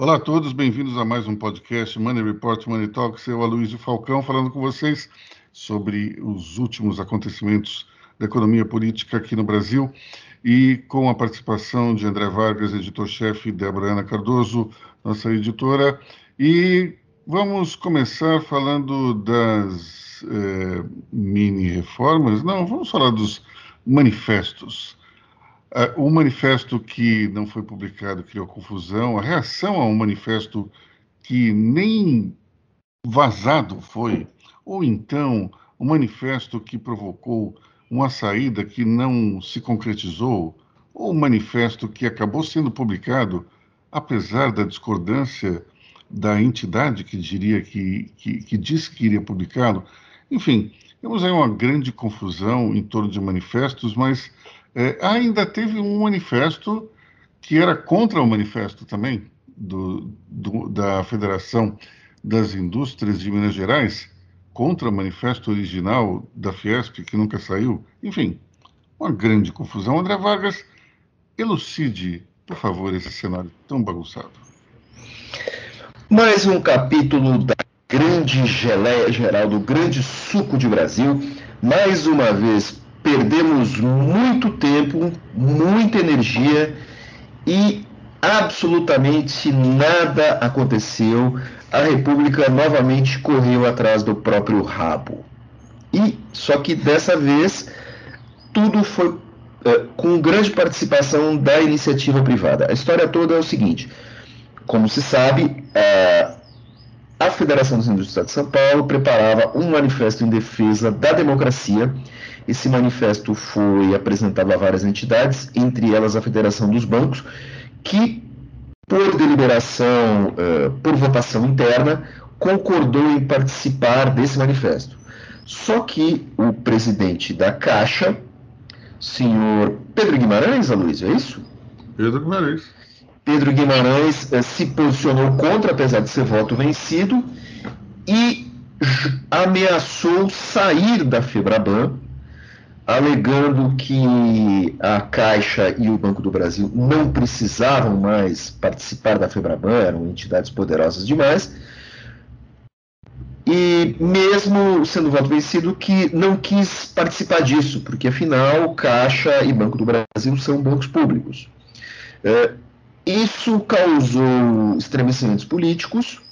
Olá a todos, bem-vindos a mais um podcast Money Report Money Talks. Eu, Aloysio Falcão, falando com vocês sobre os últimos acontecimentos da economia política aqui no Brasil e com a participação de André Vargas, editor-chefe, Débora Ana Cardoso, nossa editora. E vamos começar falando das eh, mini-reformas. Não, vamos falar dos manifestos Uh, o manifesto que não foi publicado criou confusão, a reação a um manifesto que nem vazado foi, ou então um manifesto que provocou uma saída que não se concretizou, ou um manifesto que acabou sendo publicado apesar da discordância da entidade que diria que, que, que disse que iria publicá-lo. Enfim, temos aí uma grande confusão em torno de manifestos, mas é, ainda teve um manifesto que era contra o manifesto também do, do, da Federação das Indústrias de Minas Gerais, contra o manifesto original da Fiesp, que nunca saiu. Enfim, uma grande confusão. André Vargas, elucide, por favor, esse cenário tão bagunçado. Mais um capítulo da grande geleia geral, do grande suco de Brasil. Mais uma vez perdemos muito tempo, muita energia e absolutamente nada aconteceu. A República novamente correu atrás do próprio rabo. E só que dessa vez tudo foi é, com grande participação da iniciativa privada. A história toda é o seguinte: como se sabe, é, a Federação dos Indústrias de São Paulo preparava um manifesto em defesa da democracia esse manifesto foi apresentado a várias entidades, entre elas a Federação dos Bancos, que, por deliberação, uh, por votação interna, concordou em participar desse manifesto. Só que o presidente da Caixa, senhor Pedro Guimarães, Aloysio, é isso? Pedro Guimarães. Pedro Guimarães uh, se posicionou contra, apesar de ser voto vencido, e ameaçou sair da Febraban alegando que a Caixa e o Banco do Brasil não precisavam mais participar da Febraban, eram entidades poderosas demais. E mesmo sendo voto vencido, que não quis participar disso, porque afinal Caixa e Banco do Brasil são bancos públicos. É, isso causou estremecimentos políticos,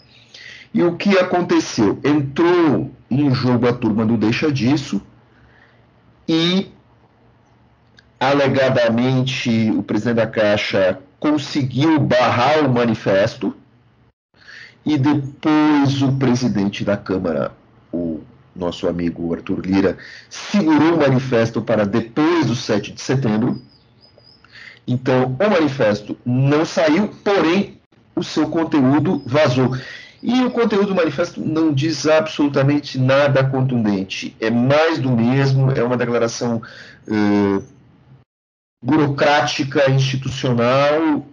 e o que aconteceu? Entrou em jogo a turma do Deixa Disso, e alegadamente o presidente da Caixa conseguiu barrar o manifesto e depois o presidente da Câmara, o nosso amigo Arthur Lira, segurou o manifesto para depois do 7 de setembro. Então, o manifesto não saiu, porém, o seu conteúdo vazou. E o conteúdo do manifesto não diz absolutamente nada contundente. É mais do mesmo, é uma declaração eh, burocrática, institucional,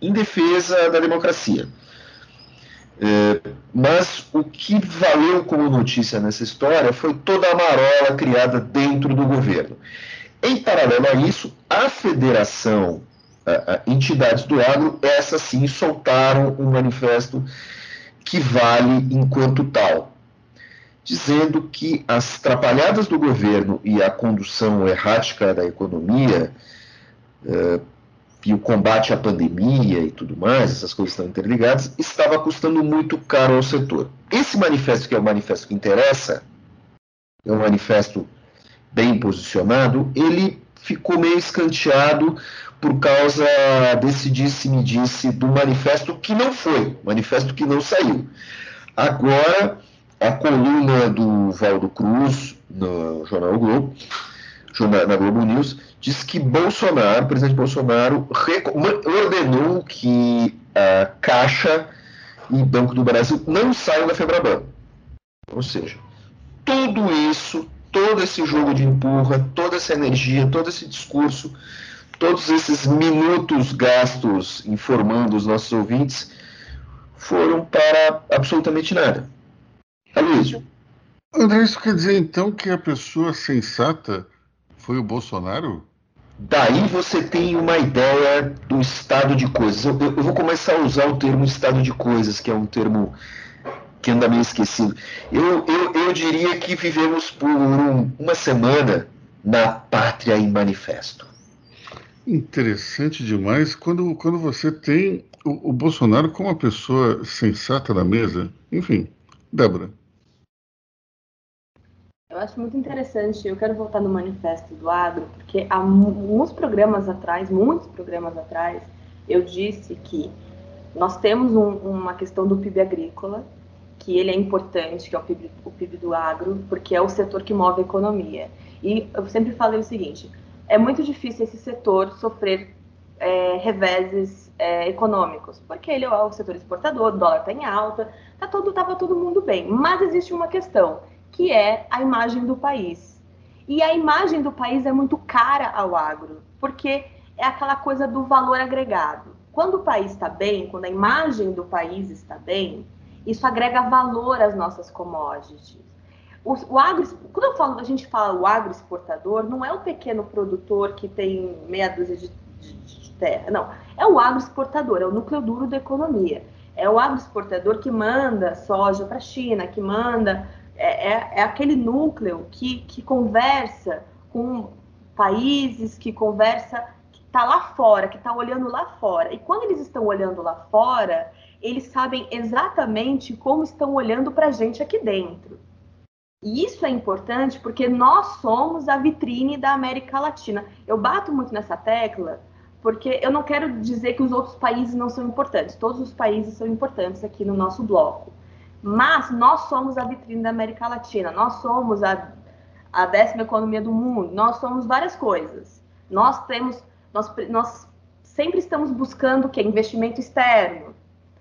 em defesa da democracia. Eh, mas o que valeu como notícia nessa história foi toda a marola criada dentro do governo. Em paralelo a isso, a federação, a, a entidades do agro, essas sim soltaram um manifesto que vale enquanto tal, dizendo que as trapalhadas do governo e a condução errática da economia uh, e o combate à pandemia e tudo mais, essas coisas estão interligadas, estava custando muito caro ao setor. Esse manifesto, que é o manifesto que interessa, é um manifesto bem posicionado, ele ficou meio escanteado por causa desse disse-me-disse do manifesto que não foi, manifesto que não saiu. Agora, a coluna do Valdo Cruz, no Jornal Globo, na Globo News, diz que Bolsonaro, o presidente Bolsonaro, ordenou que a Caixa e Banco do Brasil não saiam da Febraban. Ou seja, tudo isso, todo esse jogo de empurra, toda essa energia, todo esse discurso todos esses minutos gastos informando os nossos ouvintes foram para absolutamente nada. Aloysio. André, isso quer dizer então que a pessoa sensata foi o Bolsonaro? daí você tem uma ideia do estado de coisas. Eu, eu, vou começar a usar o termo estado de coisas, que é um termo que anda meio esquecido. Eu, eu, eu diria que vivemos por um, uma semana na pátria em manifesto. Interessante demais quando, quando você tem o, o Bolsonaro como uma pessoa sensata na mesa. Enfim, Débora. Eu acho muito interessante. Eu quero voltar no manifesto do agro, porque há muitos programas atrás, muitos programas atrás, eu disse que nós temos um, uma questão do PIB agrícola, que ele é importante, que é o PIB, o PIB do agro, porque é o setor que move a economia. E eu sempre falei o seguinte: é muito difícil esse setor sofrer é, reveses é, econômicos, porque ele é o setor exportador, o dólar está em alta, tá todo, estava todo mundo bem. Mas existe uma questão, que é a imagem do país. E a imagem do país é muito cara ao agro, porque é aquela coisa do valor agregado. Quando o país está bem, quando a imagem do país está bem, isso agrega valor às nossas commodities. O, o agro, quando eu falo, a gente fala o agroexportador, não é o pequeno produtor que tem meia dúzia de, de, de terra, não. É o agroexportador, é o núcleo duro da economia. É o agroexportador que manda soja para a China, que manda. É, é, é, aquele núcleo que, que conversa com países, que conversa, que está lá fora, que está olhando lá fora. E quando eles estão olhando lá fora, eles sabem exatamente como estão olhando para a gente aqui dentro. E isso é importante porque nós somos a vitrine da América Latina. Eu bato muito nessa tecla porque eu não quero dizer que os outros países não são importantes. Todos os países são importantes aqui no nosso bloco. Mas nós somos a vitrine da América Latina. Nós somos a, a décima economia do mundo. Nós somos várias coisas. Nós temos, nós, nós sempre estamos buscando o que? Investimento externo.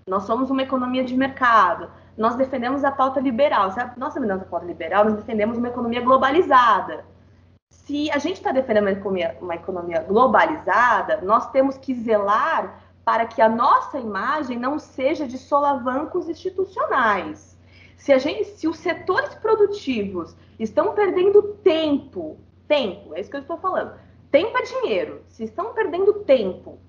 Nós somos uma economia de mercado nós defendemos a pauta liberal. Sabe? Nós defendemos a pauta liberal, nós defendemos uma economia globalizada. Se a gente está defendendo uma economia, uma economia globalizada, nós temos que zelar para que a nossa imagem não seja de solavancos institucionais. Se, a gente, se os setores produtivos estão perdendo tempo, tempo, é isso que eu estou falando, tempo é dinheiro, se estão perdendo tempo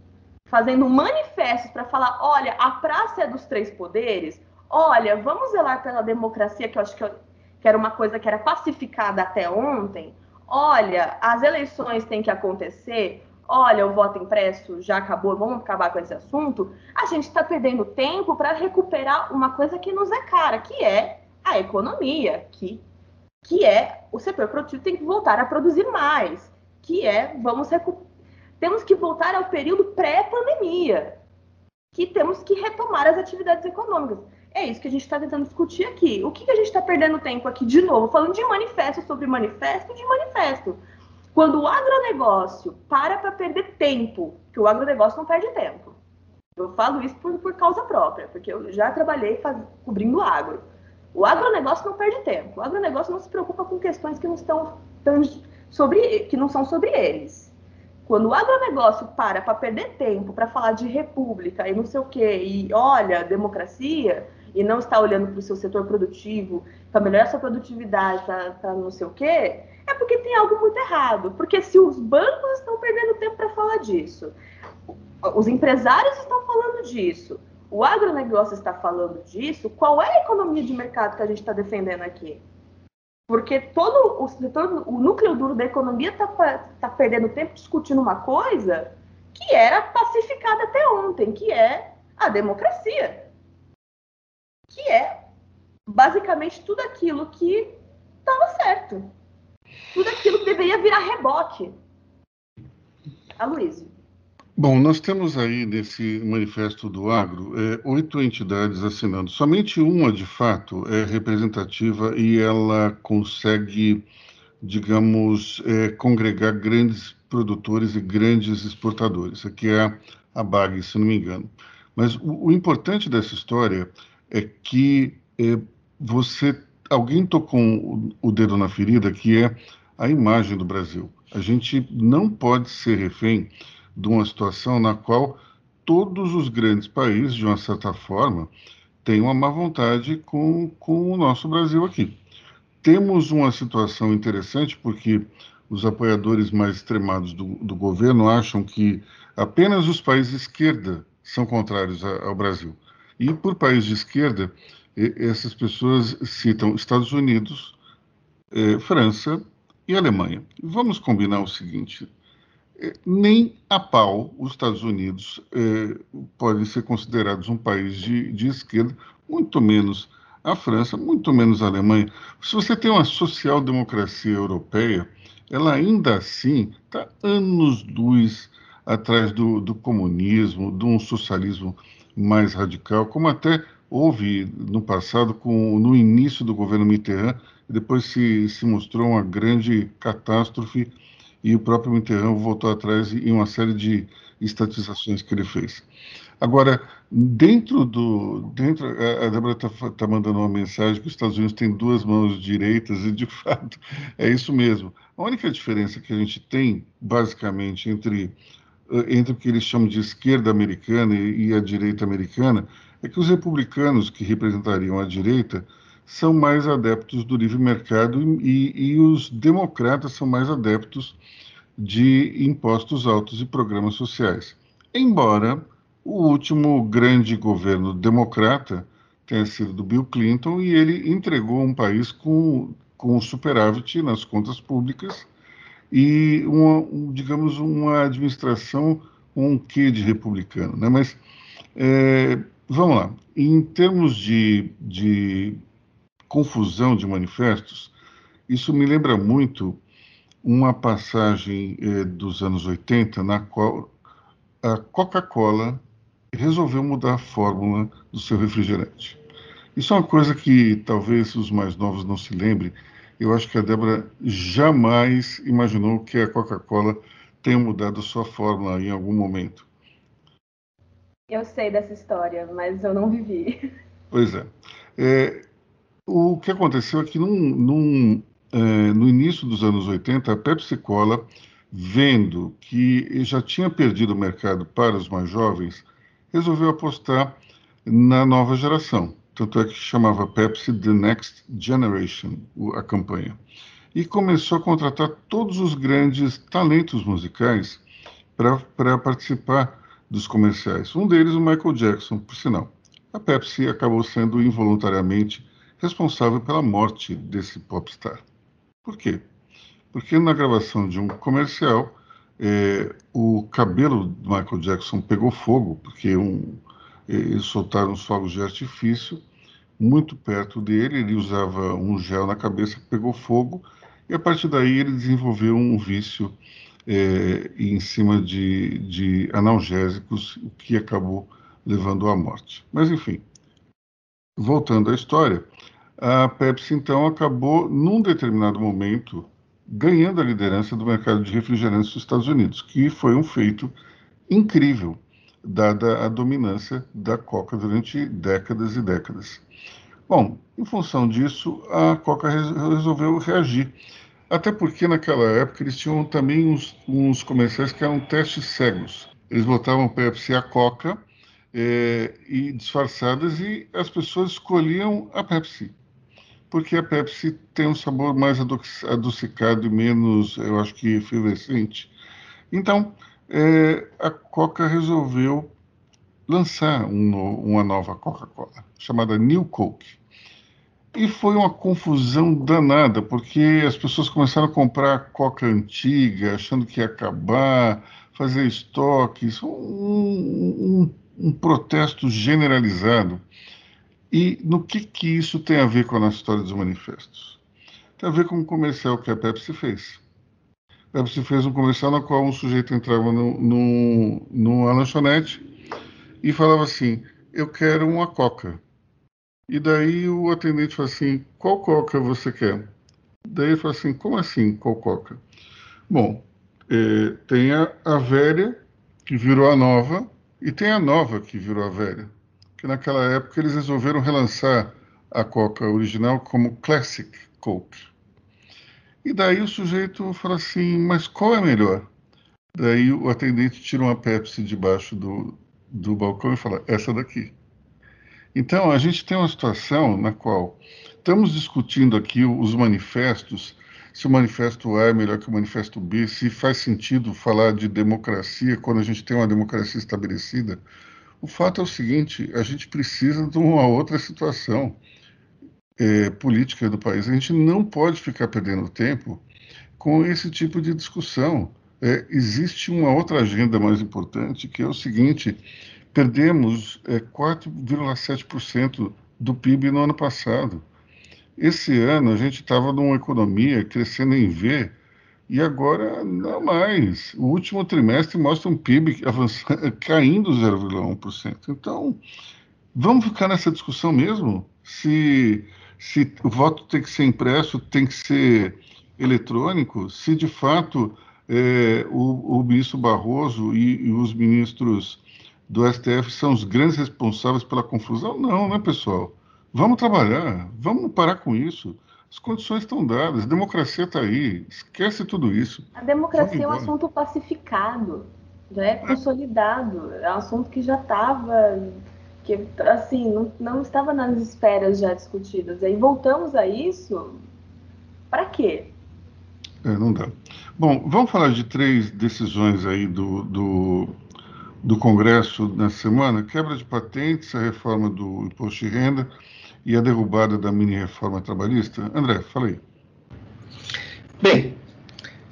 fazendo manifestos para falar, olha, a praça é dos três poderes, olha, vamos zelar pela democracia, que eu acho que, eu, que era uma coisa que era pacificada até ontem. Olha, as eleições têm que acontecer. Olha, o voto impresso já acabou, vamos acabar com esse assunto. A gente está perdendo tempo para recuperar uma coisa que nos é cara, que é a economia, que, que é o setor produtivo tem que voltar a produzir mais, que é vamos temos que voltar ao período pré-pandemia, que temos que retomar as atividades econômicas. É isso que a gente está tentando discutir aqui. O que, que a gente está perdendo tempo aqui de novo? Falando de manifesto sobre manifesto de manifesto. Quando o agronegócio para para perder tempo, que o agronegócio não perde tempo. Eu falo isso por, por causa própria, porque eu já trabalhei faz, cobrindo agro. O agronegócio não perde tempo. O agronegócio não se preocupa com questões que não estão sobre, que não são sobre eles. Quando o agronegócio para para perder tempo para falar de república e não sei o quê, e olha, democracia, e não está olhando para o seu setor produtivo, para melhorar sua produtividade, para não sei o quê, é porque tem algo muito errado. Porque se os bancos estão perdendo tempo para falar disso, os empresários estão falando disso, o agronegócio está falando disso, qual é a economia de mercado que a gente está defendendo aqui? Porque todo o setor, o núcleo duro da economia está tá perdendo tempo discutindo uma coisa que era pacificada até ontem, que é a democracia que é basicamente tudo aquilo que estava certo. Tudo aquilo que deveria virar reboque. Aloysio. Bom, nós temos aí nesse manifesto do agro é, oito entidades assinando. Somente uma, de fato, é representativa e ela consegue, digamos, é, congregar grandes produtores e grandes exportadores. Aqui é a BAG, se não me engano. Mas o, o importante dessa história é que é, você alguém tocou o, o dedo na ferida, que é a imagem do Brasil. A gente não pode ser refém de uma situação na qual todos os grandes países, de uma certa forma, têm uma má vontade com, com o nosso Brasil aqui. Temos uma situação interessante porque os apoiadores mais extremados do, do governo acham que apenas os países de esquerda são contrários a, ao Brasil. E por país de esquerda, essas pessoas citam Estados Unidos, eh, França e Alemanha. Vamos combinar o seguinte: nem a pau os Estados Unidos eh, podem ser considerados um país de, de esquerda, muito menos a França, muito menos a Alemanha. Se você tem uma social-democracia europeia, ela ainda assim está anos-luz atrás do, do comunismo, de um socialismo mais radical, como até houve no passado, com, no início do governo Mitterrand, depois se, se mostrou uma grande catástrofe e o próprio Mitterrand voltou atrás em uma série de estatizações que ele fez. Agora, dentro do. Dentro, a Débora está tá mandando uma mensagem que os Estados Unidos têm duas mãos direitas, e de fato é isso mesmo. A única diferença que a gente tem, basicamente, entre eh, entre o que eles chamam de esquerda americana e, a direita americana, é que os republicanos que representariam a direita são mais adeptos do livre mercado e, e os democratas são mais adeptos de impostos altos e programas sociais. Embora o último grande governo democrata tenha sido do Bill Clinton e ele entregou um país com, com superávit nas contas públicas e, uma, digamos, uma administração um quê de republicano. Né? Mas, é, vamos lá, em termos de, de confusão de manifestos, isso me lembra muito uma passagem é, dos anos 80, na qual a Coca-Cola resolveu mudar a fórmula do seu refrigerante. Isso é uma coisa que talvez os mais novos não se lembrem, eu acho que a Débora jamais imaginou que a Coca-Cola tenha mudado sua fórmula em algum momento. Eu sei dessa história, mas eu não vivi. Pois é. é o que aconteceu é que num, num, é, no início dos anos 80, a Pepsi Cola, vendo que já tinha perdido o mercado para os mais jovens, resolveu apostar na nova geração. Tanto é que chamava Pepsi The Next Generation, a campanha. E começou a contratar todos os grandes talentos musicais para participar dos comerciais. Um deles, o Michael Jackson, por sinal. A Pepsi acabou sendo involuntariamente responsável pela morte desse popstar. Por quê? Porque na gravação de um comercial, é, o cabelo do Michael Jackson pegou fogo, porque um, eles soltaram os fogos de artifício muito perto dele, ele usava um gel na cabeça pegou fogo, e a partir daí ele desenvolveu um vício é, em cima de, de analgésicos, o que acabou levando à morte. Mas, enfim, voltando à história, a Pepsi então acabou, num determinado momento, ganhando a liderança do mercado de refrigerantes dos Estados Unidos, que foi um feito incrível dada a dominância da Coca durante décadas e décadas. Bom, em função disso, a Coca resolveu reagir. Até porque naquela época eles tinham também uns, uns comerciais que eram testes cegos. Eles botavam Pepsi a Coca é, e disfarçadas e as pessoas escolhiam a Pepsi. Porque a Pepsi tem um sabor mais adocicado e menos, eu acho que efervescente. Então, é, a Coca resolveu lançar um, uma nova Coca-Cola, chamada New Coke. E foi uma confusão danada, porque as pessoas começaram a comprar Coca antiga, achando que ia acabar, fazer estoques, um, um, um protesto generalizado. E no que, que isso tem a ver com a nossa história dos manifestos? Tem a ver com o comercial que a Pepsi fez. Pepsi fez um comercial no qual um sujeito entrava no, no, numa lanchonete e falava assim: Eu quero uma coca. E daí o atendente falou assim: Qual coca você quer? Daí ele falou assim: Como assim, qual coca? Bom, é, tem a, a velha, que virou a nova, e tem a nova, que virou a velha. Que naquela época eles resolveram relançar a coca original como Classic Coke. E daí o sujeito fala assim: Mas qual é melhor? Daí o atendente tira uma Pepsi debaixo do, do balcão e fala: essa daqui. Então, a gente tem uma situação na qual estamos discutindo aqui os manifestos se o manifesto A é melhor que o manifesto B, se faz sentido falar de democracia quando a gente tem uma democracia estabelecida. O fato é o seguinte: a gente precisa de uma outra situação é, política do país. A gente não pode ficar perdendo tempo com esse tipo de discussão. É, existe uma outra agenda mais importante, que é o seguinte: perdemos é, 4,7% do PIB no ano passado. Esse ano a gente estava numa economia crescendo em V e agora não mais. O último trimestre mostra um PIB caindo 0,1%. Então, vamos ficar nessa discussão mesmo? Se, se o voto tem que ser impresso, tem que ser eletrônico, se de fato é, o, o, ministro Barroso e, e os ministros do STF são os grandes responsáveis pela confusão? Não, né, pessoal? Vamos trabalhar, vamos parar com isso. As condições estão dadas, a democracia está aí, esquece tudo isso. A democracia é um assunto pacificado, já é consolidado, é um assunto que já estava, que assim, não, não estava nas esferas já discutidas. Aí voltamos a isso, para quê? É, não dá. Bom, vamos falar de três decisões aí do, do, do Congresso nessa semana: quebra de patentes, a reforma do imposto de renda e a derrubada da mini-reforma trabalhista? André, fala aí. Bem,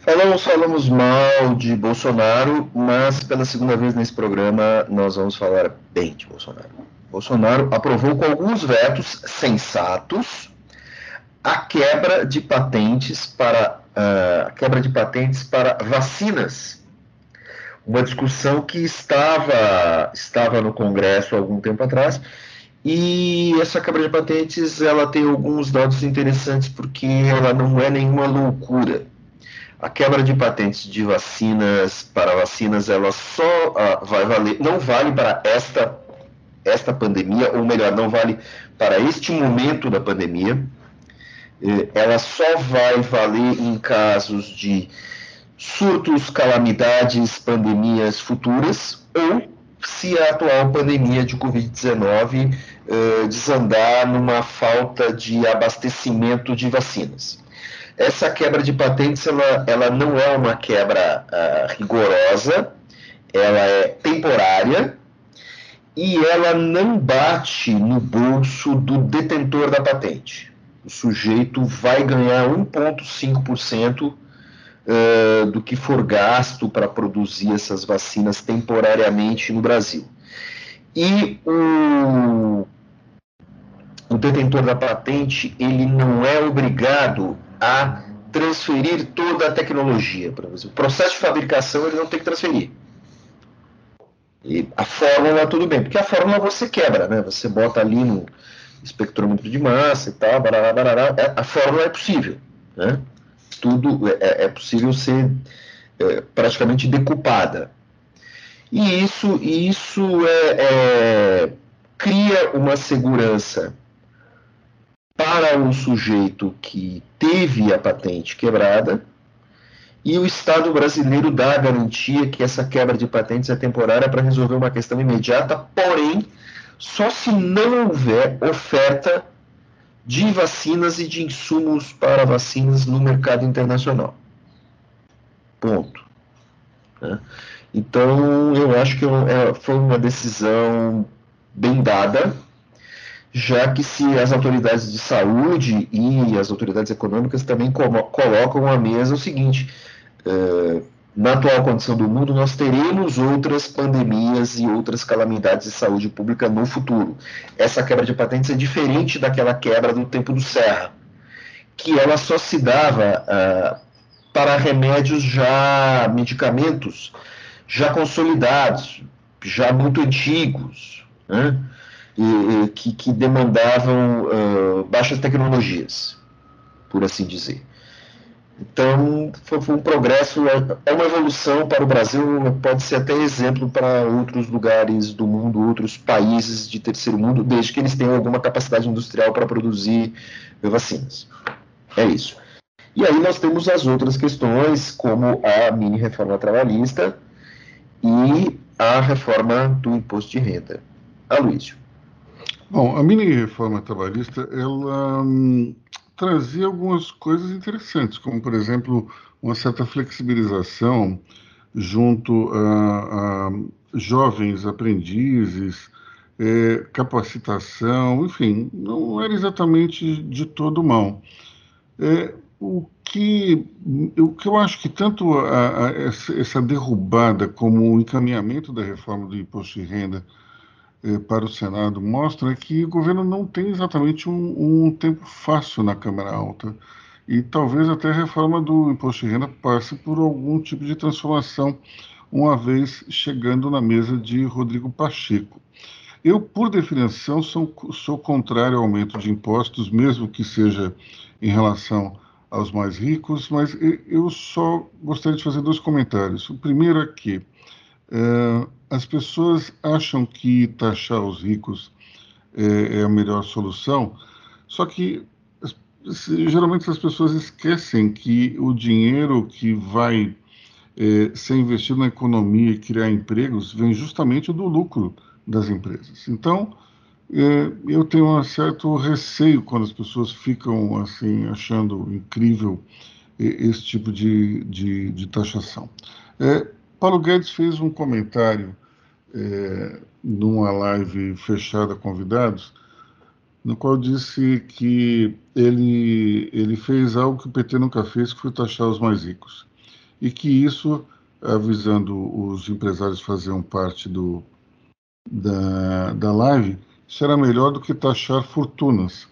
falamos, falamos mal de Bolsonaro, mas pela segunda vez nesse programa nós vamos falar bem de Bolsonaro. Bolsonaro aprovou com alguns vetos sensatos a quebra de patentes para uh, a quebra de patentes para vacinas. Uma discussão que estava estava no Congresso há algum tempo atrás e essa quebra de patentes ela tem alguns dados interessantes porque ela não é nenhuma loucura. A quebra de patentes de vacinas para vacinas ela só uh, vai valer, não vale para esta esta pandemia, ou melhor, não vale para este momento da pandemia. Eh, ela só vai valer em casos de surtos, calamidades, pandemias futuras ou se a atual pandemia de Covid-19 uh, desandar numa falta de abastecimento de vacinas. Essa quebra de patentes ela, ela não é uma quebra uh, rigorosa, ela é temporária e ela não bate no bolso do detentor da patente. O sujeito vai ganhar 1,5% uh, do que for gasto para produzir essas vacinas temporariamente no Brasil. E o, o detentor da patente ele não é obrigado a transferir toda a tecnologia. O processo de fabricação ele não tem que transferir. E a fórmula, tudo bem, porque a fórmula você quebra, né? Você bota ali no espectrômetro de massa e tal, barará, barará, é, a fórmula é possível, né? tudo é, é possível ser é, praticamente decupada. E isso, isso é, é, cria uma segurança para o sujeito que teve a patente quebrada e o Estado brasileiro dá a garantia que essa quebra de patentes é temporária para resolver uma questão imediata, porém, só se não houver oferta de vacinas e de insumos para vacinas no mercado internacional. Ponto. Né? Então, eu acho que é, foi uma decisão bem dada, já que se as autoridades de saúde e as autoridades econômicas também colocam à mesa o seguinte: uh, na atual condição do mundo, nós teremos outras pandemias e outras calamidades de saúde pública no futuro. Essa quebra de patentes é diferente daquela quebra do tempo do Serra, que ela só se dava uh, para remédios já, medicamentos já consolidados, já muito antigos, né? e, e, que, que, demandavam uh, baixas tecnologias, por assim dizer. Então, foi, foi, um progresso, é, é uma evolução para o Brasil, pode ser até exemplo para outros lugares do mundo, outros países de terceiro mundo, desde que eles tenham alguma capacidade industrial para produzir vacinas. É isso. E aí nós temos as outras questões, como a mini reforma trabalhista e a reforma do imposto de renda. Aloysio. Bom, a mini reforma trabalhista, ela hum, trazia algumas coisas interessantes, como, por exemplo, uma certa flexibilização junto a, a jovens aprendizes, é, capacitação, enfim, não era exatamente de todo mal. É, o, que, o que eu acho que tanto a, a, essa derrubada como o encaminhamento da reforma do imposto de renda é, para o Senado mostra que o governo não tem exatamente um, um tempo fácil na Câmara Alta. E talvez até a reforma do imposto de renda passe por algum tipo de transformação, uma vez chegando na mesa de Rodrigo Pacheco. Eu, por definição, sou, sou contrário ao aumento de impostos, mesmo que seja em relação aos mais ricos, mas eu só gostaria de fazer dois comentários. O primeiro é que uh, as pessoas acham que taxar os ricos é, é a melhor solução, só que geralmente as pessoas esquecem que o dinheiro que vai é, ser investido na economia e criar empregos vem justamente do lucro das empresas. Então, é, eu tenho um certo receio quando as pessoas ficam assim achando incrível esse tipo de, de, de taxação. É, Paulo Guedes fez um comentário é, numa live fechada convidados, no qual disse que ele, ele fez algo que o PT nunca fez, que foi taxar os mais ricos. E que isso, avisando os empresários faziam parte do, da, da live, será melhor do que taxar fortunas.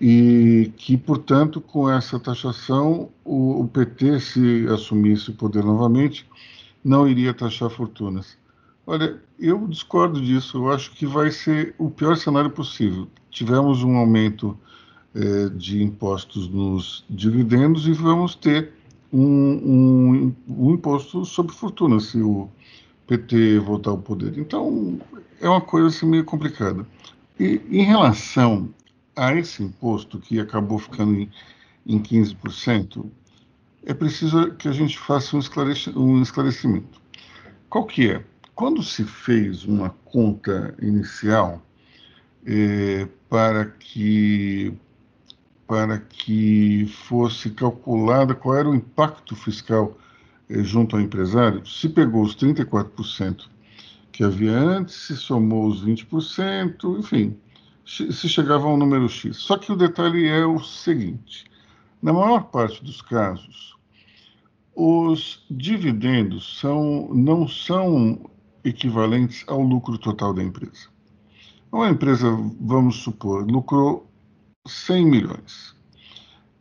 E que, portanto, com essa taxação, o, o PT, se assumisse o poder novamente, não iria taxar fortunas. Olha, eu discordo disso. Eu acho que vai ser o pior cenário possível. Tivemos um aumento eh, de impostos nos dividendos e vamos ter um, um, um imposto sobre fortuna se o PT voltar ao poder. Então, é uma coisa assim, meio complicada. E em relação a esse imposto, que acabou ficando em, em 15%, é preciso que a gente faça um, um esclarecimento. Qual que é? Quando se fez uma conta inicial é, para que para que fosse calculada qual era o impacto fiscal eh, junto ao empresário, se pegou os 34% que havia antes, se somou os 20%, enfim, se chegava a um número X. Só que o detalhe é o seguinte: na maior parte dos casos, os dividendos são, não são equivalentes ao lucro total da empresa. Uma empresa, vamos supor, lucrou 100 milhões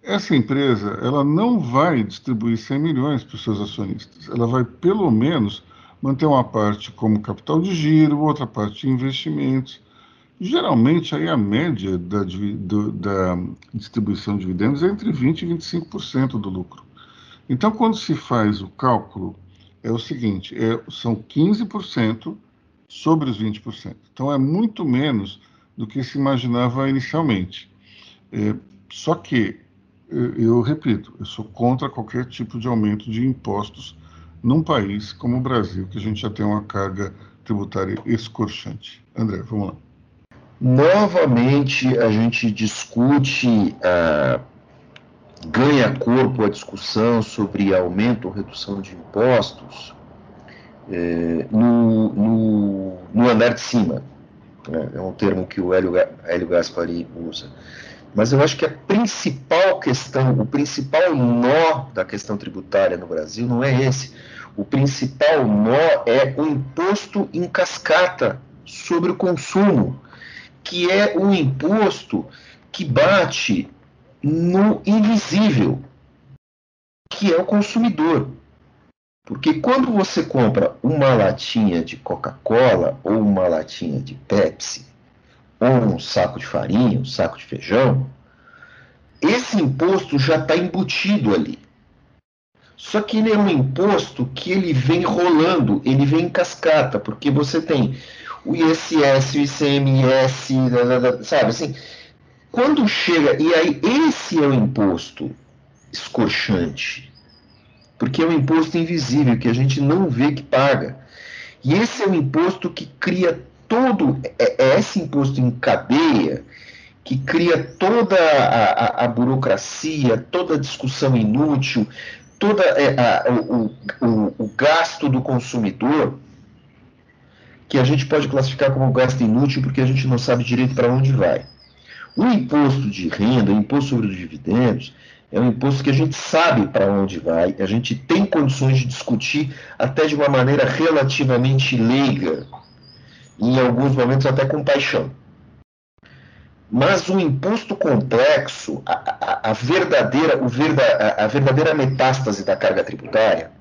essa empresa ela não vai distribuir 100 milhões para os seus acionistas. Ela vai, pelo menos, manter uma parte como capital de giro, outra parte de investimentos. Geralmente, aí a média da, do, da distribuição de dividendos é entre 20% e 25% do lucro. Então, quando se faz o cálculo, é o seguinte: é, são 15% sobre os 20%. Então, é muito menos do que se imaginava inicialmente. É, só que eu, eu repito, eu sou contra qualquer tipo de aumento de impostos num país como o Brasil, que a gente já tem uma carga tributária escorchante. André, vamos lá. Novamente, a gente discute, uh, ganha corpo a discussão sobre aumento ou redução de impostos uh, no, no, no, andar de cima. Né? É um termo que o Hélio, Hélio Gaspari usa. Mas eu acho que a principal questão, o principal nó da questão tributária no Brasil não é esse. O principal nó é o imposto em cascata sobre o consumo, que é um imposto que bate no invisível, que é o consumidor. Porque quando você compra uma latinha de Coca-Cola ou uma latinha de Pepsi, ou um saco de farinha, um saco de feijão, esse imposto já está embutido ali. Só que ele é um imposto que ele vem rolando, ele vem em cascata, porque você tem o ISS, o ICMS, sabe assim? Quando chega, e aí esse é o imposto escorchante, porque é um imposto invisível que a gente não vê que paga. E esse é o imposto que cria todo é, é esse imposto em cadeia que cria toda a, a, a burocracia, toda a discussão inútil, todo é, o, o, o gasto do consumidor, que a gente pode classificar como gasto inútil porque a gente não sabe direito para onde vai. O imposto de renda, o imposto sobre os dividendos, é um imposto que a gente sabe para onde vai, a gente tem condições de discutir até de uma maneira relativamente leiga, em alguns momentos até com paixão. Mas o imposto complexo, a, a, a verdadeira, o verda, a, a verdadeira metástase da carga tributária,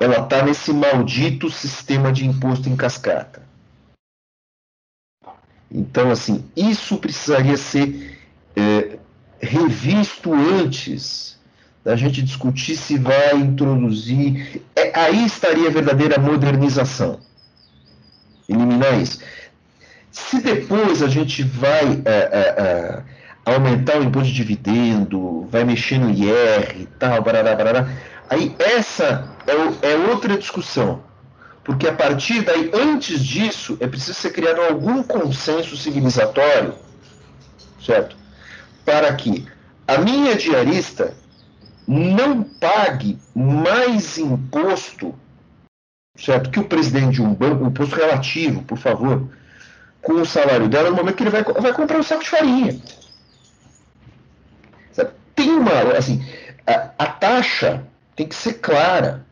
ela está nesse maldito sistema de imposto em cascata. Então, assim, isso precisaria ser é, revisto antes da gente discutir se vai introduzir. É, aí estaria a verdadeira modernização. Eliminar isso. Se depois a gente vai é, é, é, aumentar o imposto de dividendo, vai mexer no IR e tal, barará, barará, aí essa é, é outra discussão. Porque a partir daí, antes disso, é preciso ser criado algum consenso civilizatório, certo? Para que a minha diarista não pague mais imposto, certo? Que o presidente de um banco, imposto relativo, por favor, com o salário dela no momento que ele vai, vai comprar um saco de farinha. Tem uma. Assim, a, a, taxa tem que ser clara.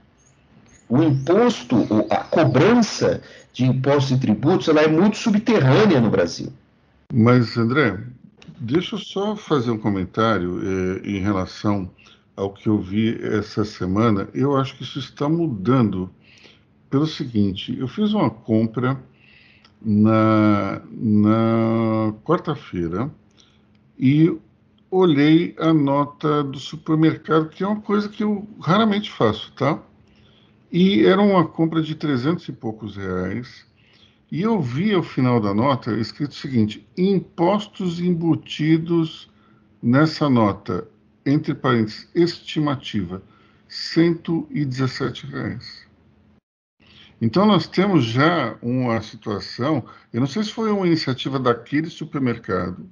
O imposto, a cobrança de impostos e tributos, ela é muito subterrânea no Brasil. Mas, André, deixa eu só fazer um comentário eh, em relação ao que eu vi essa semana. Eu acho que isso está mudando pelo seguinte: eu fiz uma compra na, na quarta-feira e olhei a nota do supermercado, que é uma coisa que eu raramente faço, tá? E era uma compra de 300 e poucos reais. E eu vi ao final da nota escrito o seguinte: impostos embutidos nessa nota, entre parênteses, estimativa, 117 reais. Então, nós temos já uma situação, eu não sei se foi uma iniciativa daquele supermercado,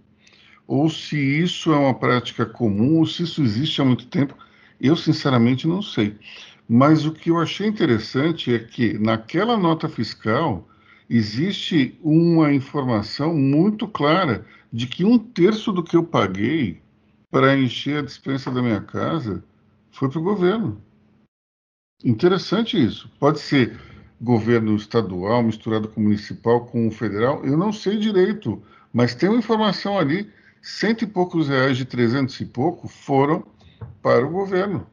ou se isso é uma prática comum, ou se isso existe há muito tempo, eu sinceramente não sei. Mas o que eu achei interessante é que naquela nota fiscal existe uma informação muito clara de que um terço do que eu paguei para encher a dispensa da minha casa foi para o governo. Interessante isso. Pode ser governo estadual misturado com municipal, com o federal, eu não sei direito, mas tem uma informação ali, cento e poucos reais de trezentos e pouco foram para o governo.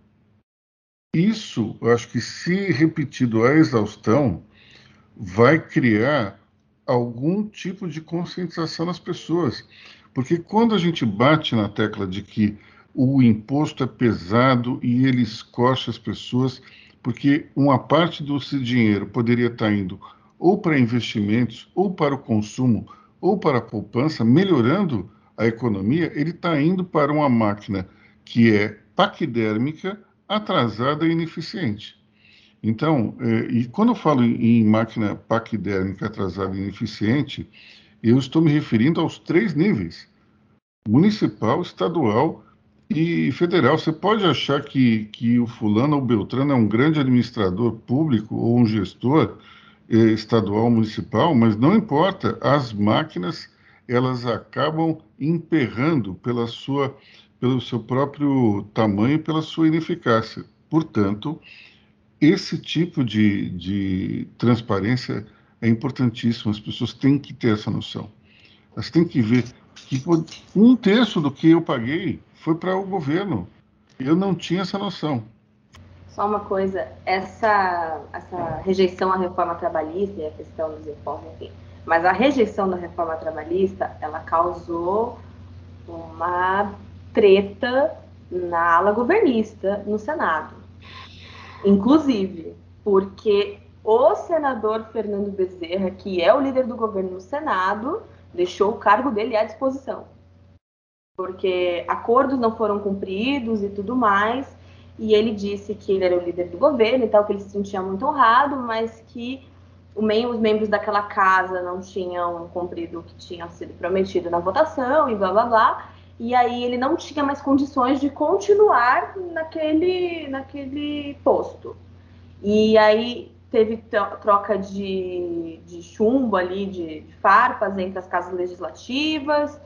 Isso, eu acho que se repetido à exaustão, vai criar algum tipo de conscientização nas pessoas. Porque quando a gente bate na tecla de que o imposto é pesado e ele escorcha as pessoas, porque uma parte do seu dinheiro poderia estar indo ou para investimentos, ou para o consumo, ou para a poupança, melhorando a economia, ele está indo para uma máquina que é paquidérmica, atrasada e ineficiente. Então, é, e quando eu falo em máquina paquidérmica atrasada e ineficiente, eu estou me referindo aos três níveis: municipal, estadual e federal, você pode achar que, que o fulano ou Beltrano é um grande administrador público ou um gestor eh, estadual ou municipal, mas não importa, as máquinas elas acabam emperrando pela sua, pelo seu próprio tamanho e pela sua ineficácia. Portanto, esse tipo de, de transparência é importantíssimo, as pessoas têm que ter essa noção. Elas têm que ver que um terço do que eu paguei foi para o governo. Eu não tinha essa noção. Só uma coisa, essa, essa rejeição à reforma trabalhista e a questão dos impostos, enfim, mas a rejeição da reforma trabalhista, ela causou uma treta na ala governista no Senado. Inclusive, porque o senador Fernando Bezerra, que é o líder do governo no Senado, deixou o cargo dele à disposição porque acordos não foram cumpridos e tudo mais. E ele disse que ele era o líder do governo e tal, que ele se sentia muito honrado, mas que os membros daquela casa não tinham cumprido o que tinha sido prometido na votação e blá blá blá. E aí ele não tinha mais condições de continuar naquele, naquele posto. E aí teve troca de, de chumbo ali, de, de farpas entre as casas legislativas.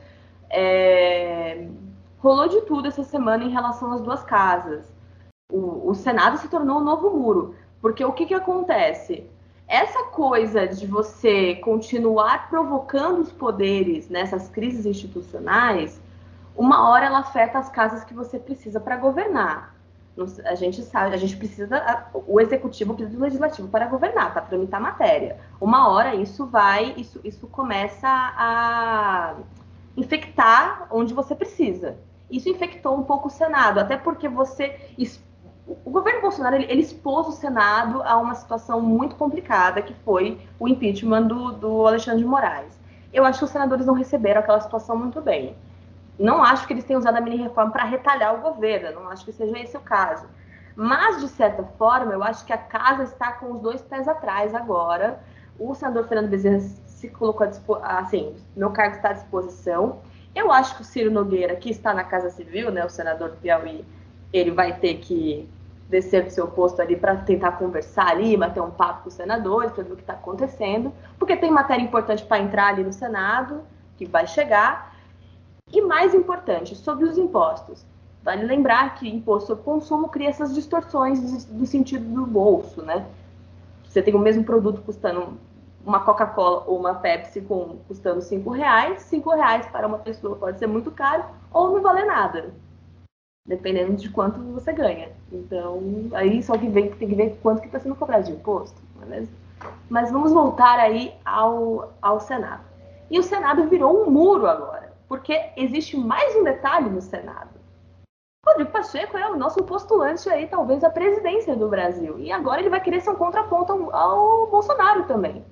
É, rolou de tudo essa semana em relação às duas casas. O, o Senado se tornou um novo muro. Porque o que, que acontece? Essa coisa de você continuar provocando os poderes nessas crises institucionais, uma hora ela afeta as casas que você precisa para governar. A gente sabe, a gente precisa, o executivo precisa do legislativo para governar, para tramitar matéria. Uma hora isso vai, isso, isso começa a infectar onde você precisa. Isso infectou um pouco o Senado, até porque você o governo Bolsonaro ele, ele, expôs o Senado a uma situação muito complicada, que foi o impeachment do, do Alexandre de Moraes. Eu acho que os senadores não receberam aquela situação muito bem. Não acho que eles tenham usado a mini-reforma para retalhar o governo, não acho que seja esse o caso. Mas, de certa forma, eu acho que a casa está com os dois pés atrás agora. O senador Fernando Bezerra se colocou a assim, meu cargo está à disposição. Eu acho que o Ciro Nogueira, que está na Casa Civil, né, o senador do Piauí, ele vai ter que descer do seu posto ali para tentar conversar ali, bater um papo com os senadores, para ver o que está acontecendo, porque tem matéria importante para entrar ali no Senado, que vai chegar. E mais importante, sobre os impostos. Vale lembrar que imposto sobre consumo cria essas distorções do sentido do bolso, né? Você tem o mesmo produto custando uma Coca-Cola ou uma Pepsi com, custando cinco reais, cinco reais para uma pessoa pode ser muito caro ou não valer nada dependendo de quanto você ganha. Então, aí só que vem, tem que ver quanto que está sendo cobrado de imposto? Mas vamos voltar aí ao, ao Senado. E o Senado virou um muro agora, porque existe mais um detalhe no Senado. Rodrigo Pacheco é o nosso postulante aí, talvez, à presidência do Brasil. E agora ele vai querer ser um contraponto ao Bolsonaro também.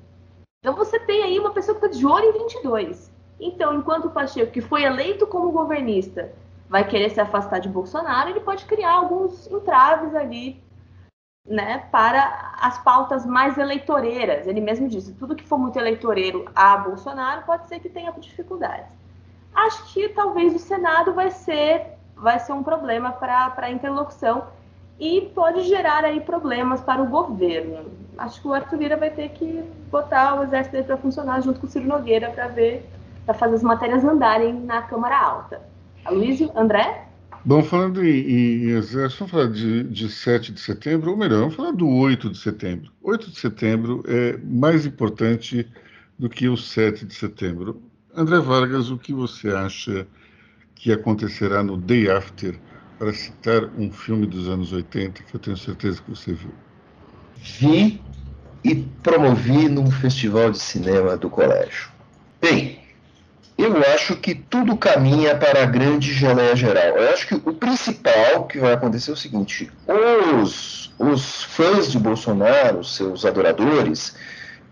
Então você tem aí uma pessoa que está de olho em 22. Então, enquanto o Pacheco, que foi eleito como governista, vai querer se afastar de Bolsonaro, ele pode criar alguns entraves ali, né, para as pautas mais eleitoreiras. Ele mesmo disse, tudo que for muito eleitoreiro a Bolsonaro pode ser que tenha dificuldades. Acho que talvez o Senado vai ser vai ser um problema para a interlocução e pode gerar aí problemas para o governo. Acho que o Arthur Lira vai ter que botar o exército dele para funcionar junto com o Ciro Nogueira para ver, para fazer as matérias andarem na Câmara Alta. Aloysio, André? Bom, falando em, em, exército, vamos falar de, de 7 de setembro, ou melhor, vamos falar do 8 de setembro. 8 de setembro é mais importante do que o 7 de setembro. André Vargas, o que você acha que acontecerá no Day After, para citar um filme dos anos 80 que eu tenho certeza que você viu? Vi e promovi num festival de cinema do colégio. Bem, eu acho que tudo caminha para a grande geleia geral. Eu acho que o principal que vai acontecer é o seguinte: os, os fãs de Bolsonaro, seus adoradores,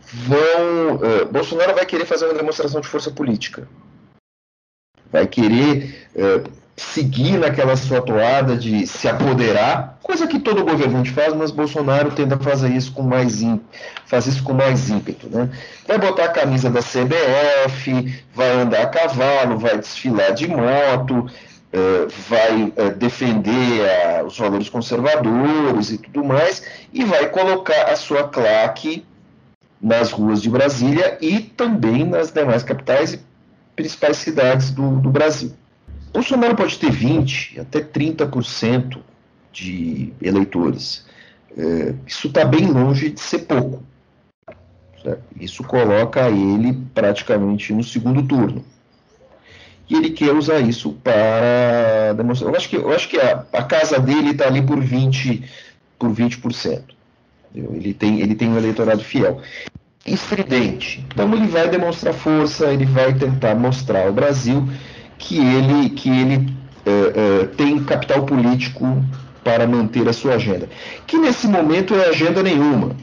vão. Uh, Bolsonaro vai querer fazer uma demonstração de força política. Vai querer uh, seguir naquela sua toada de se apoderar, coisa que todo governante faz, mas Bolsonaro tenta fazer isso com mais faz isso com mais ímpeto, né? Vai botar a camisa da CBF, vai andar a cavalo, vai desfilar de moto, uh, vai uh, defender os valores conservadores e tudo mais, e vai colocar a sua claque nas ruas de Brasília e também nas demais capitais e principais cidades do, do Brasil. Bolsonaro pode ter 20% até 30% de eleitores. É, isso está bem longe de ser pouco. Certo? Isso coloca ele praticamente no segundo turno. E ele quer usar isso para demonstrar. Eu acho que, eu acho que a, a casa dele está ali por 20%. Por 20%. Ele, tem, ele tem um eleitorado fiel. Estridente. Então ele vai demonstrar força, ele vai tentar mostrar ao Brasil que ele, que ele é, é, tem capital político para manter a sua agenda. Que nesse momento é agenda nenhuma.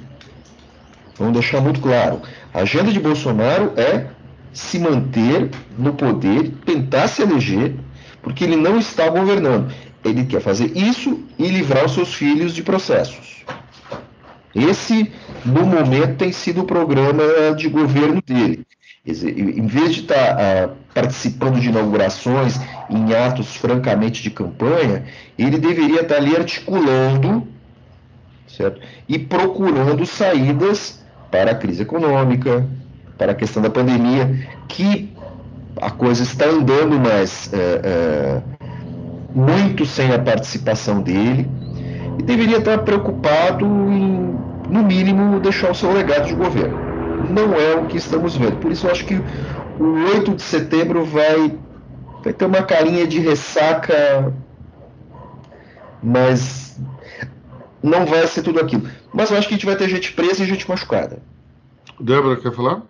Vamos deixar muito claro. A agenda de Bolsonaro é se manter no poder, tentar se eleger, porque ele não está governando. Ele quer fazer isso e livrar os seus filhos de processos. Esse no momento, tem sido o programa de governo dele. Em vez de estar tá, uh, participando de inaugurações em atos francamente de campanha, ele deveria estar tá ali articulando certo? e procurando saídas para a crise econômica, para a questão da pandemia, que a coisa está andando, mas é, é, muito sem a participação dele, e deveria estar preocupado em, no mínimo, deixar o seu legado de governo. Não é o que estamos vendo. Por isso eu acho que o 8 de setembro vai, vai ter uma carinha de ressaca, mas não vai ser tudo aquilo. Mas eu acho que a gente vai ter gente presa e gente machucada. Débora, quer falar?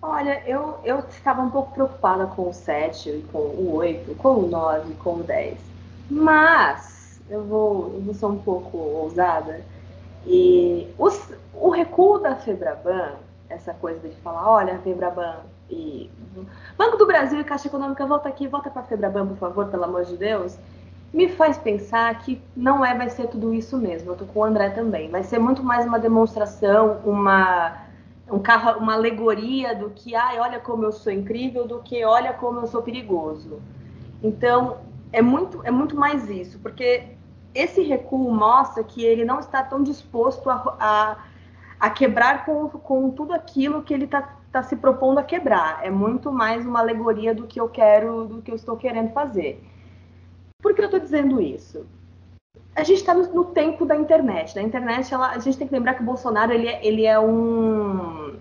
Olha, eu, eu estava um pouco preocupada com o 7, com o 8, com o 9, com o 10. Mas eu vou, eu vou ser um pouco ousada. E os, o recuo da Febraban, essa coisa de falar, olha, Febraban e Banco do Brasil e Caixa Econômica, volta aqui, volta para Febraban, por favor, pelo amor de Deus, me faz pensar que não é, vai ser tudo isso mesmo. Eu tô com o André também. Vai ser muito mais uma demonstração, uma um carro, uma alegoria do que, ai, olha como eu sou incrível, do que olha como eu sou perigoso. Então, é muito, é muito mais isso, porque esse recuo mostra que ele não está tão disposto a, a, a quebrar com, com tudo aquilo que ele está tá se propondo a quebrar. É muito mais uma alegoria do que eu quero, do que eu estou querendo fazer. Por que eu estou dizendo isso? a gente está no, no, tempo da internet. Na internet, ela, a gente tem que lembrar que o Bolsonaro ele é, ele é um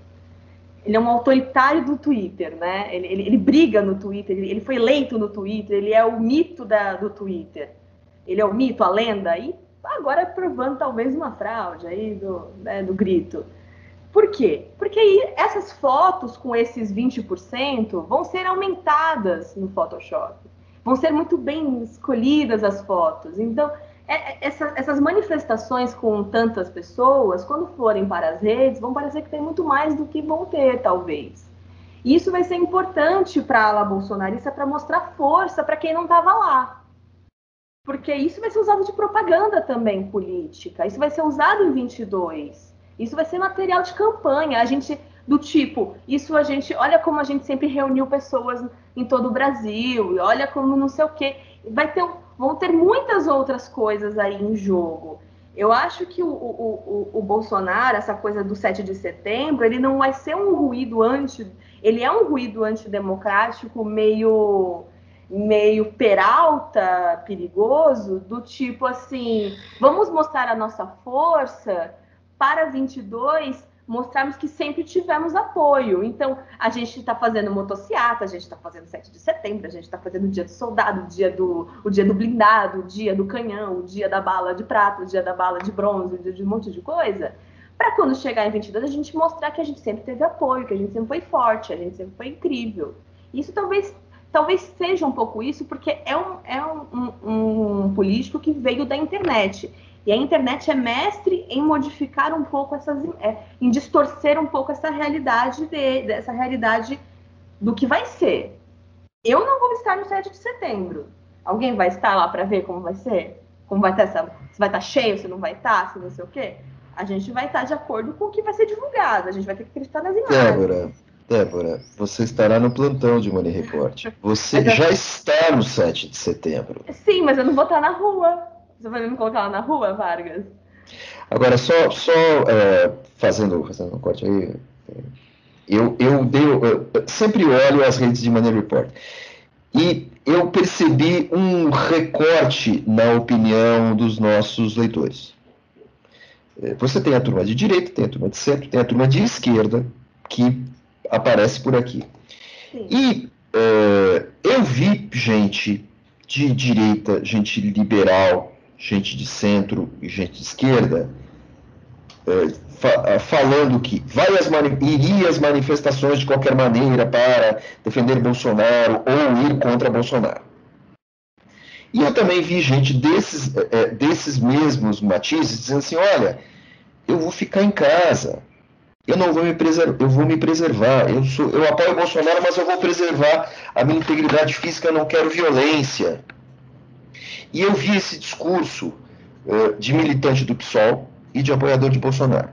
ele é um autoritário do Twitter, né? Ele, ele, ele briga no Twitter, ele, ele, foi eleito no Twitter, ele é o mito da, do Twitter. Ele é o mito, a lenda, e agora provando talvez uma fraude aí do, né, do grito. Por quê? Porque aí essas fotos com esses 20% vão ser aumentadas no Photoshop. Vão ser muito bem escolhidas as fotos. Então, é, é, essa, essas manifestações com tantas pessoas, quando forem para as redes, vão parecer que tem muito mais do que vão ter, talvez. E isso vai ser importante para a ala bolsonarista para mostrar força para quem não estava lá. Porque isso vai ser usado de propaganda também política. Isso vai ser usado em 22. Isso vai ser material de campanha. A gente do tipo, isso a gente, olha como a gente sempre reuniu pessoas em todo o Brasil, e olha como não sei o quê. Vai ter vão ter muitas outras coisas aí em jogo. Eu acho que o, o, o, o, Bolsonaro, essa coisa do 7 de setembro, ele não vai ser um ruído anti. Ele é um ruído antidemocrático meio meio peralta, perigoso, do tipo assim, vamos mostrar a nossa força para 22 mostrarmos que sempre tivemos apoio. Então, a gente está fazendo motociata, a gente está fazendo 7 de setembro, a gente está fazendo o dia do soldado, o dia do, o dia do blindado, o dia do canhão, o dia da bala de prata, o dia da bala de bronze, o dia de um monte de coisa. Para quando chegar em 22, a gente mostrar que a gente sempre teve apoio, que a gente sempre foi forte, a gente sempre foi incrível. Isso talvez talvez seja um pouco isso, porque é um, é um, um, um político que veio da internet. E a internet é mestre em modificar um pouco essas, é, em distorcer um pouco essa realidade de, dessa realidade do que vai ser. Eu não vou estar no 7 de setembro. Alguém vai estar lá para ver como vai ser? Como vai estar essa, se vai estar cheio, se não vai estar, se não sei o quê? A gente vai estar de acordo com o que vai ser divulgado. A gente vai ter que acreditar nas imagens. Débora, Débora, você estará no plantão de Money Report. Você já está no 7 de setembro. Sim, mas eu não vou estar na rua. Você vai me colocar lá na rua, Vargas? Agora, só, só é, fazendo, fazendo um corte aí, eu, eu, dei, eu sempre olho as redes de Money Report e eu percebi um recorte na opinião dos nossos leitores. É, você tem a turma de direita, tem a turma de centro, tem a turma de esquerda que aparece por aqui. Sim. E é, eu vi gente de direita, gente liberal, gente de centro e gente de esquerda, é, fa é, falando que vai as iria as manifestações de qualquer maneira para defender Bolsonaro ou ir contra Bolsonaro. E eu também vi gente desses, desses mesmos matizes dizendo assim, olha, eu vou ficar em casa, eu não vou me preservar, eu vou me preservar, eu, sou, eu apoio o Bolsonaro, mas eu vou preservar a minha integridade física, eu não quero violência. E eu vi esse discurso uh, de militante do PSOL e de apoiador de Bolsonaro.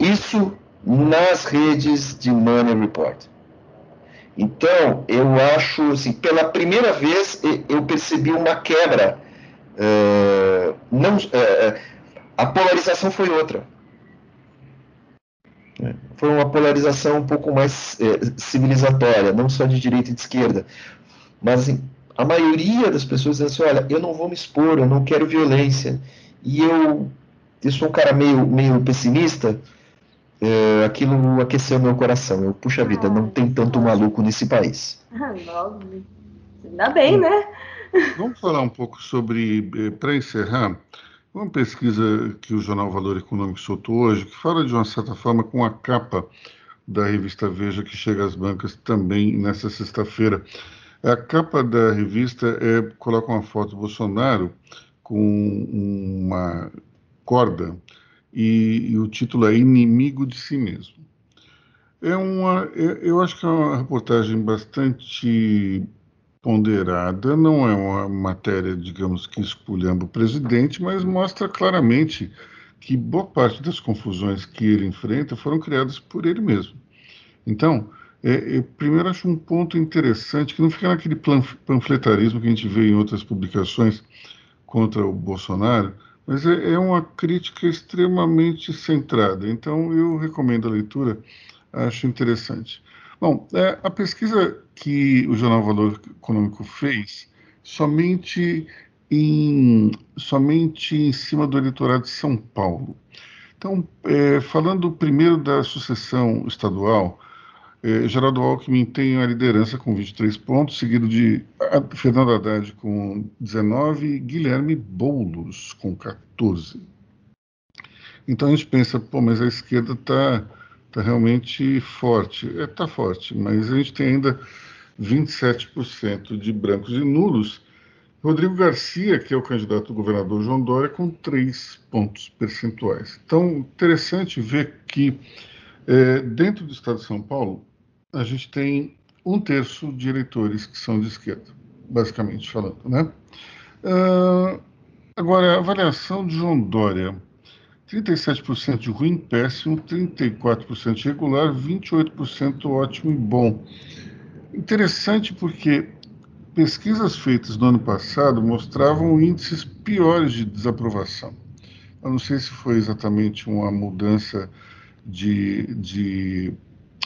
Isso nas redes de Money Report. Então, eu acho, assim, pela primeira vez eu percebi uma quebra. Uh, não, uh, a polarização foi outra. Foi uma polarização um pouco mais uh, civilizatória, não só de direita e de esquerda. Mas, assim, a maioria das pessoas dizem assim, olha, eu não vou me expor, eu não quero violência. E eu, eu sou um cara meio, meio pessimista, é, aquilo aqueceu meu coração. Eu, puxa vida, não tem tanto maluco nesse país. Ah, Ainda bem, né? Vamos falar um pouco sobre, eh, para encerrar, uma pesquisa que o Jornal Valor Econômico soltou hoje, que fala de uma certa forma com a capa da revista Veja, que chega às bancas também nessa sexta-feira. A capa da revista é, coloca uma foto do Bolsonaro com uma corda e, e, o título é Inimigo de Si Mesmo. É uma, é, eu acho que é uma reportagem bastante ponderada, não é uma matéria, digamos que esculhamba o presidente, mas mostra claramente que boa parte das confusões que ele enfrenta foram criadas por ele mesmo. Então, é, é, primeiro acho um ponto interessante que não fica naquele panfletarismo que a gente vê em outras publicações contra o Bolsonaro, mas é, é uma crítica extremamente centrada. Então, eu recomendo a leitura, acho interessante. Bom, é, a pesquisa que o Jornal Valor Econômico fez somente em, somente em cima do eleitorado de São Paulo. Então, é, falando primeiro da sucessão estadual, é, Geraldo Alckmin tem a liderança com 23 pontos, seguido de Fernando Haddad com 19 e Guilherme Boulos com 14. Então a gente pensa, pô, mas a esquerda está tá realmente forte. Está é, tá forte, mas a gente tem ainda 27% de brancos e nulos. Rodrigo Garcia, que é o candidato do governador João Dória, com 3 pontos percentuais. Então, interessante ver que é, dentro do estado de São Paulo, a gente tem um terço de eleitores que são de esquerda, basicamente falando, né? Uh, agora, a avaliação de João Dória, 37% de ruim, péssimo, 34% de regular, 28% ótimo e bom. Interessante porque pesquisas feitas no ano passado mostravam índices piores de desaprovação. Eu não sei se foi exatamente uma mudança de, de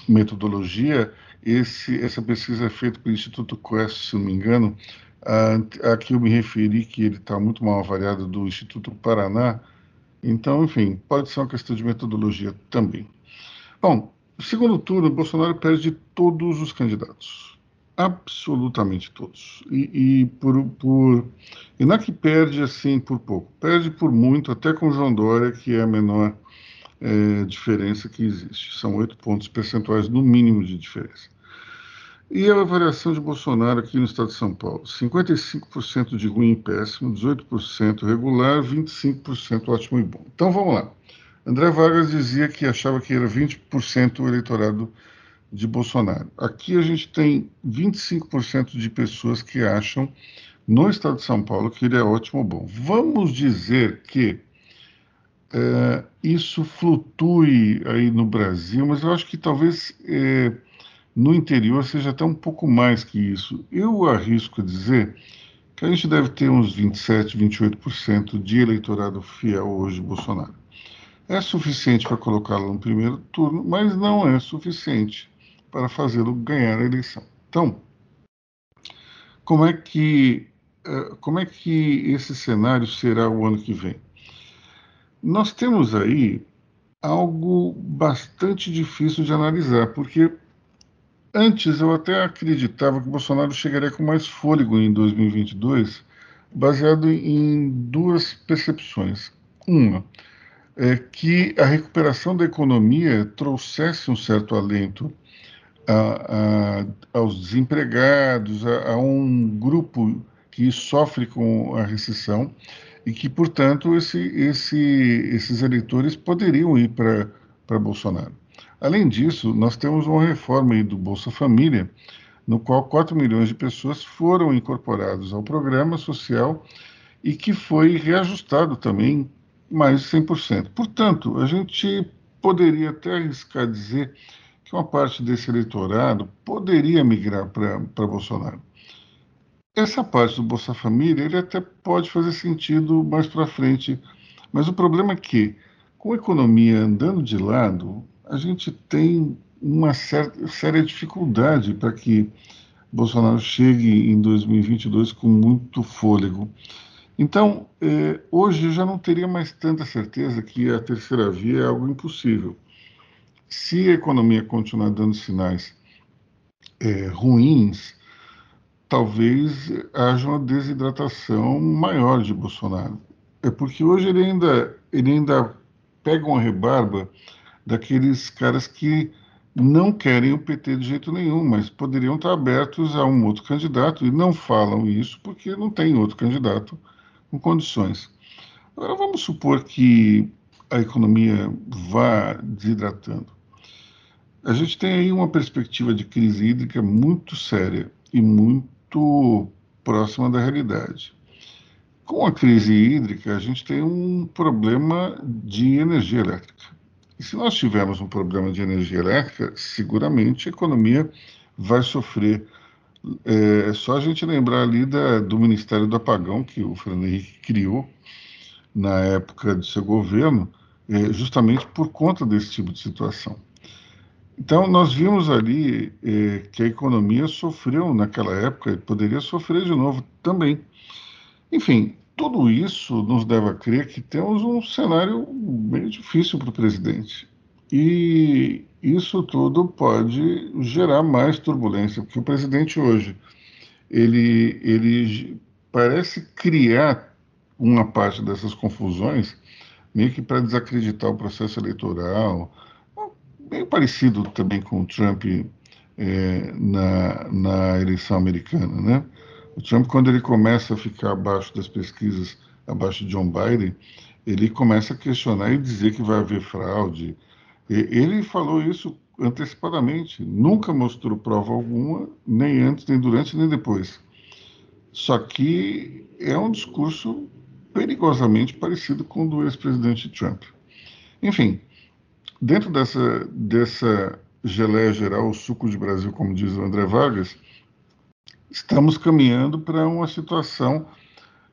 metodologia, esse, essa pesquisa é feita pelo Instituto Quest, se não me engano, a, a que eu me referi, que ele está muito mal avaliado, do Instituto Paraná. Então, enfim, pode ser uma questão de metodologia também. Bom, segundo turno, Bolsonaro perde todos os candidatos. Absolutamente todos. E, e por, por, e não é que perde assim por pouco, perde por muito, até com João Dória, que é a menor é, diferença que existe. São oito pontos percentuais no mínimo de diferença. E a avaliação de Bolsonaro aqui no estado de São Paulo: 55% de ruim e péssimo, 18% regular, 25% ótimo e bom. Então vamos lá. André Vargas dizia que achava que era 20% o eleitorado de Bolsonaro. Aqui a gente tem 25% de pessoas que acham no estado de São Paulo que ele é ótimo ou bom. Vamos dizer que é, isso flutue aí no Brasil, mas eu acho que talvez é, no interior seja até um pouco mais que isso. Eu arrisco dizer que a gente deve ter uns 27, 28% de eleitorado fiel hoje Bolsonaro. É suficiente para colocá-lo no primeiro turno, mas não é suficiente para fazê-lo ganhar a eleição. Então, como é que é, como é que esse cenário será o ano que vem? Nós temos aí algo bastante difícil de analisar, porque antes eu até acreditava que Bolsonaro chegaria com mais fôlego em 2022, baseado em duas percepções. Uma, é que a recuperação da economia trouxesse um certo alento a, a, aos desempregados, a, a um grupo que sofre com a recessão e que, portanto, esse, esse, esses eleitores poderiam ir para Bolsonaro. Além disso, nós temos uma reforma do Bolsa Família, no qual 4 milhões de pessoas foram incorporadas ao programa social e que foi reajustado também mais de 100%. Portanto, a gente poderia até arriscar dizer que uma parte desse eleitorado poderia migrar para Bolsonaro. Essa parte do Bolsa Família ele até pode fazer sentido mais para frente, mas o problema é que, com a economia andando de lado, a gente tem uma certa, séria dificuldade para que Bolsonaro chegue em 2022 com muito fôlego. Então, eh, hoje eu já não teria mais tanta certeza que a terceira via é algo impossível. Se a economia continuar dando sinais eh, ruins, talvez haja uma desidratação maior de Bolsonaro. É porque hoje ele ainda, ele ainda pega uma rebarba daqueles caras que não querem o PT de jeito nenhum, mas poderiam estar abertos a um outro candidato e não falam isso porque não tem outro candidato com condições. Agora vamos supor que a economia vá desidratando. A gente tem aí uma perspectiva de crise hídrica muito séria e muito próxima da realidade. Com a crise hídrica, a gente tem um problema de energia elétrica. E se nós tivermos um problema de energia elétrica, seguramente a economia vai sofrer. É, é só a gente lembrar ali da, do Ministério do Apagão, que o Fernando Henrique criou na época de seu governo, é, justamente por conta desse tipo de situação. Então, nós vimos ali é, que a economia sofreu naquela época e poderia sofrer de novo também. Enfim, tudo isso nos leva a crer que temos um cenário bem difícil para o presidente. E isso tudo pode gerar mais turbulência, porque o presidente hoje, ele, ele parece criar uma parte dessas confusões, meio que para desacreditar o processo eleitoral, bem parecido também com o Trump é, na, na eleição americana, né? O Trump, quando ele começa a ficar abaixo das pesquisas, abaixo de John Biden, ele começa a questionar e dizer que vai haver fraude. Ele falou isso antecipadamente, nunca mostrou prova alguma, nem antes, nem durante, nem depois. Só que é um discurso perigosamente parecido com o do ex-presidente Trump. Enfim, dentro dessa, dessa geleia geral, o suco de Brasil, como diz o André Vargas, estamos caminhando para uma situação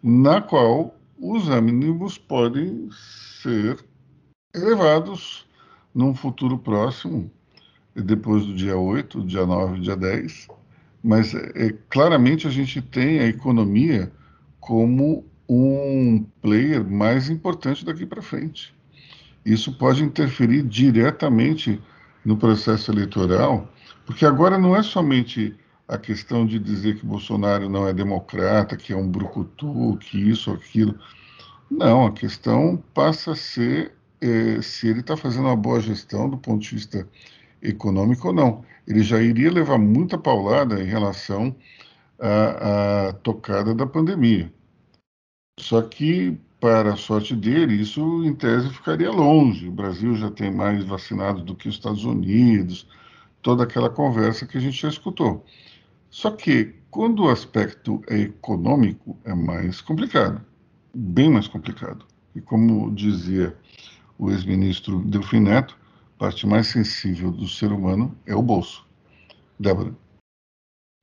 na qual os ânimos podem ser elevados num futuro próximo, depois do dia 8, dia 9, dia 10, mas é, claramente a gente tem a economia como um player mais importante daqui para frente. Isso pode interferir diretamente no processo eleitoral, porque agora não é somente a questão de dizer que Bolsonaro não é democrata, que é um brucutu, que isso, aquilo. Não, a questão passa a ser é, se ele está fazendo uma boa gestão do ponto de vista econômico ou não. Ele já iria levar muita paulada em relação à, à tocada da pandemia. Só que, para a sorte dele, isso em tese ficaria longe. O Brasil já tem mais vacinados do que os Estados Unidos, toda aquela conversa que a gente já escutou. Só que quando o aspecto é econômico, é mais complicado, bem mais complicado. E como dizia o ex-ministro Delfim Neto, a parte mais sensível do ser humano é o bolso. Débora.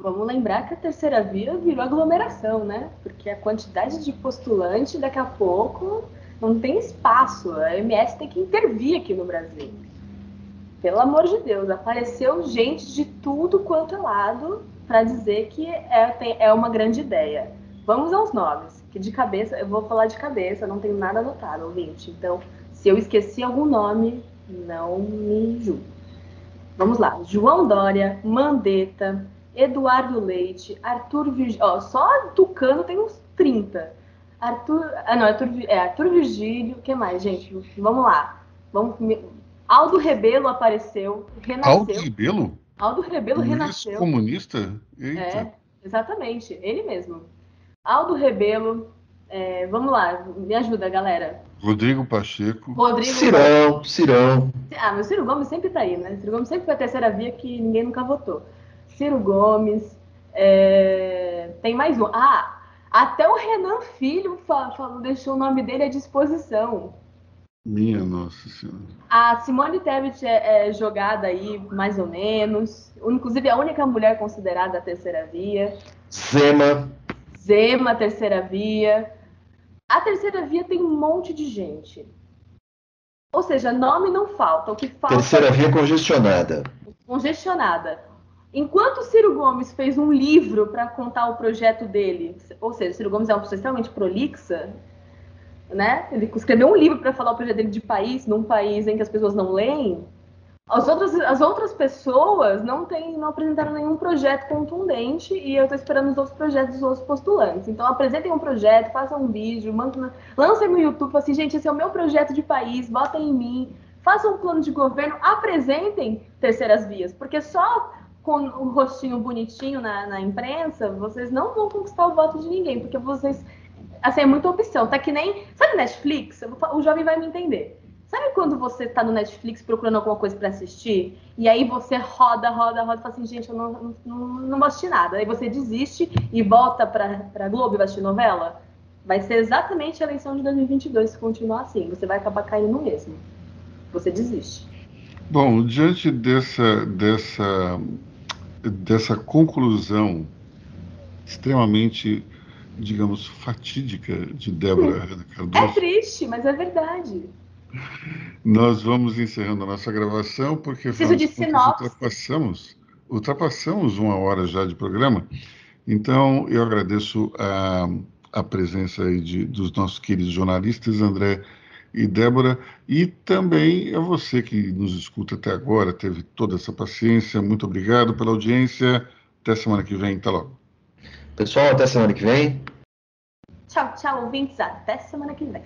Vamos lembrar que a terceira via virou aglomeração, né? Porque a quantidade de postulante daqui a pouco não tem espaço. A MS tem que intervir aqui no Brasil. Pelo amor de Deus, apareceu gente de tudo quanto é lado para dizer que é, tem, é uma grande ideia. Vamos aos nomes, que de cabeça, eu vou falar de cabeça, não tenho nada anotado, ouvinte. Então, se eu esqueci algum nome, não me julgue. Vamos lá. João Dória, Mandetta, Eduardo Leite, Arthur Virgílio. Ó, só Tucano tem uns 30. Arthur. Ah, não, Arthur, é Arthur Virgílio. O que mais, gente? Vamos lá. Vamos, Aldo Rebelo apareceu. Renasceu. Aldo Rebelo? Aldo Rebelo renasceu. comunista? Eita. É, exatamente, ele mesmo. Aldo Rebelo, é, vamos lá, me ajuda, galera. Rodrigo Pacheco. Rodrigo Cirão, Cirão. Ah, mas o Ciro Gomes sempre tá aí, né? Ciro Gomes sempre foi a terceira via que ninguém nunca votou. Ciro Gomes, é... tem mais um. Ah, até o Renan Filho falou, deixou o nome dele à disposição. Minha nossa senhora. A Simone Tebet é, é, jogada aí, mais ou menos. Inclusive, a única mulher considerada a terceira via. Zema. Zema, terceira via. A terceira via tem um monte de gente. Ou seja, nome não falta. O que falta. Terceira via congestionada. Congestionada. Enquanto Ciro Gomes fez um livro para contar o projeto dele, ou seja, Ciro Gomes é uma pessoa extremamente prolixa, né? Ele escreveu um livro para falar o projeto dele de país, num país em que as pessoas não leem. As outras, as outras pessoas não, tem, não apresentaram nenhum projeto contundente e eu estou esperando os outros projetos dos outros postulantes. Então, apresentem um projeto, façam um vídeo, mandem, lancem no YouTube, assim, gente, esse é o meu projeto de país, botem em mim, façam um plano de governo, apresentem terceiras vias, porque só com o rostinho bonitinho na, na imprensa, vocês não vão conquistar o voto de ninguém, porque vocês assim, é muita opção. Tá que nem. Sabe Netflix? O jovem vai me entender. Sabe quando você tá no Netflix procurando alguma coisa para assistir? E aí você roda, roda, roda e fala assim, gente, eu não, não, não vou nada. Aí você desiste e volta pra, pra Globo e vai assistir novela? Vai ser exatamente a eleição de 2022 se continuar assim. Você vai acabar caindo no mesmo. Você desiste. Bom, diante dessa, dessa, dessa conclusão extremamente digamos, fatídica de Débora Cardoso. É triste, mas é verdade. Nós vamos encerrando a nossa gravação, porque Preciso de sinopse. ultrapassamos, ultrapassamos uma hora já de programa. Então, eu agradeço a, a presença aí de, dos nossos queridos jornalistas, André e Débora, e também a você que nos escuta até agora, teve toda essa paciência. Muito obrigado pela audiência. Até semana que vem. Até logo. Pessoal, até semana que vem. Tchau, tchau, ouvintes. Até semana que vem.